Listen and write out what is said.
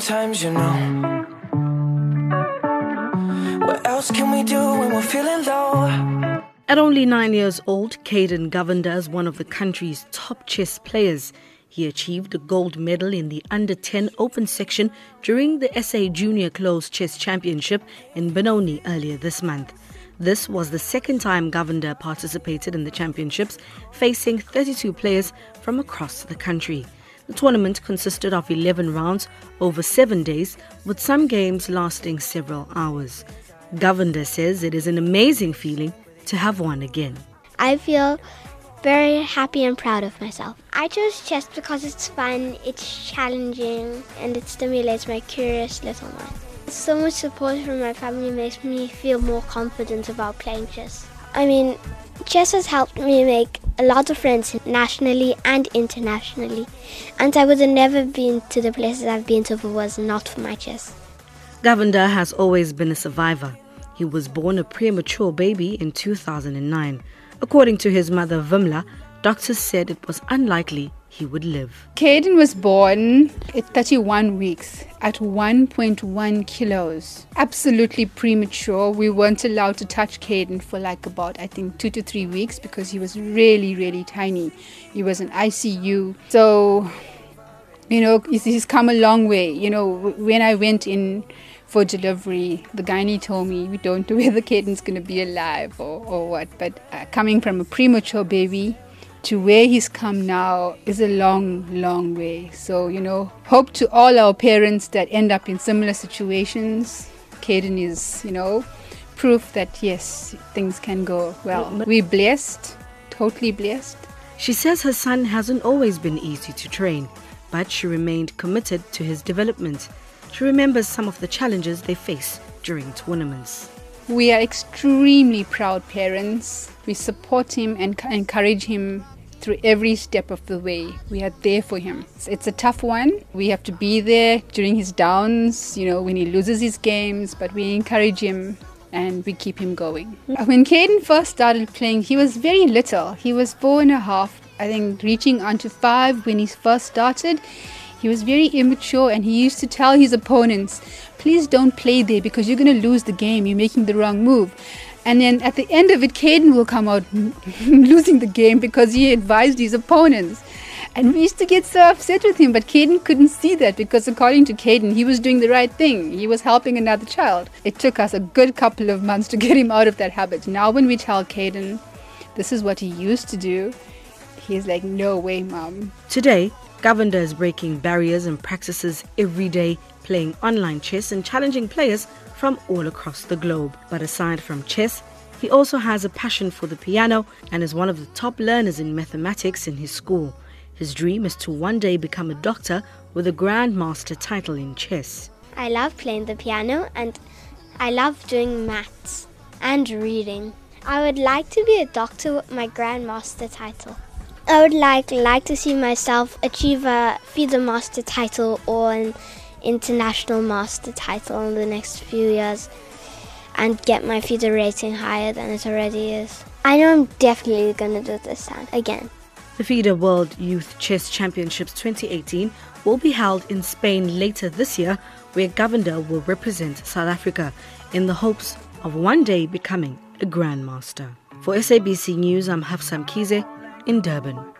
sometimes, you know. What else can we do when we're feeling low? At only nine years old, Kaedon Govender is one of the country's top chess players. He achieved a gold medal in the under 10 open section during the SA Junior Closed Chess Championship in Benoni earlier this month. This was the second time Govender participated in the championships, facing 32 players from across the country. The tournament consisted of 11 rounds over seven days, with some games lasting several hours. Govender says it is an amazing feeling to have won again. I feel very happy and proud of myself. I chose chess because it's fun, it's challenging, and it stimulates my curious little mind. So much support from my family makes me feel more confident about playing chess. I mean, chess has helped me make a lot of friends nationally and internationally, and I would have never been to the places I've been to if it was not for my chess. Govender has always been a survivor. He was born a premature baby in 2009. According to his mother Vimla, doctors said it was unlikely he would live. Kaedon was born at 31 weeks at 1.1 kilos. Absolutely premature. We weren't allowed to touch Kaedon for like about, I think, two to three weeks because he was really, really tiny. He was in ICU. So, you know, he's come a long way. You know, when I went in for delivery, the gynae told me we don't know whether Kaedon's going to be alive or, or what. But uh, coming from a premature baby, to where he's come now is a long, long way. So, you know, hope to all our parents that end up in similar situations. Kaedon is, you know, proof that yes, things can go well. We're blessed, totally blessed. She says her son hasn't always been easy to train, but she remained committed to his development. She remembers some of the challenges they face during tournaments. We are extremely proud parents. We support him and encourage him through every step of the way. We are there for him. It's a tough one. We have to be there during his downs, you know, when he loses his games, but we encourage him and we keep him going. Uh, when Kaedon first started playing, he was very little. He was four and a half, I think, reaching onto five when he first started. He was very immature and he used to tell his opponents, please don't play there because you're going to lose the game. You're making the wrong move. And then at the end of it, Kaedon will come out losing the game because he advised his opponents. And we used to get so upset with him, but Kaedon couldn't see that because, according to Kaedon, he was doing the right thing. He was helping another child. It took us a good couple of months to get him out of that habit. Now, when we tell Kaedon this is what he used to do, he's like, No way, mom. Today, Govender is breaking barriers and practices every day, playing online chess and challenging players from all across the globe. But aside from chess, he also has a passion for the piano and is one of the top learners in mathematics in his school. His dream is to one day become a doctor with a grandmaster title in chess. I love playing the piano and I love doing maths and reading. I would like to be a doctor with my grandmaster title. I would like like to see myself achieve a FIDE master title or an international master title in the next few years and get my FIDE rating higher than it already is. I know I'm definitely going to do this time again. The FIDE World Youth Chess Championships 2018 will be held in Spain later this year, where Govender will represent South Africa in the hopes of one day becoming a Grandmaster. For SABC News, I'm Hafsa Mkhize in Durban.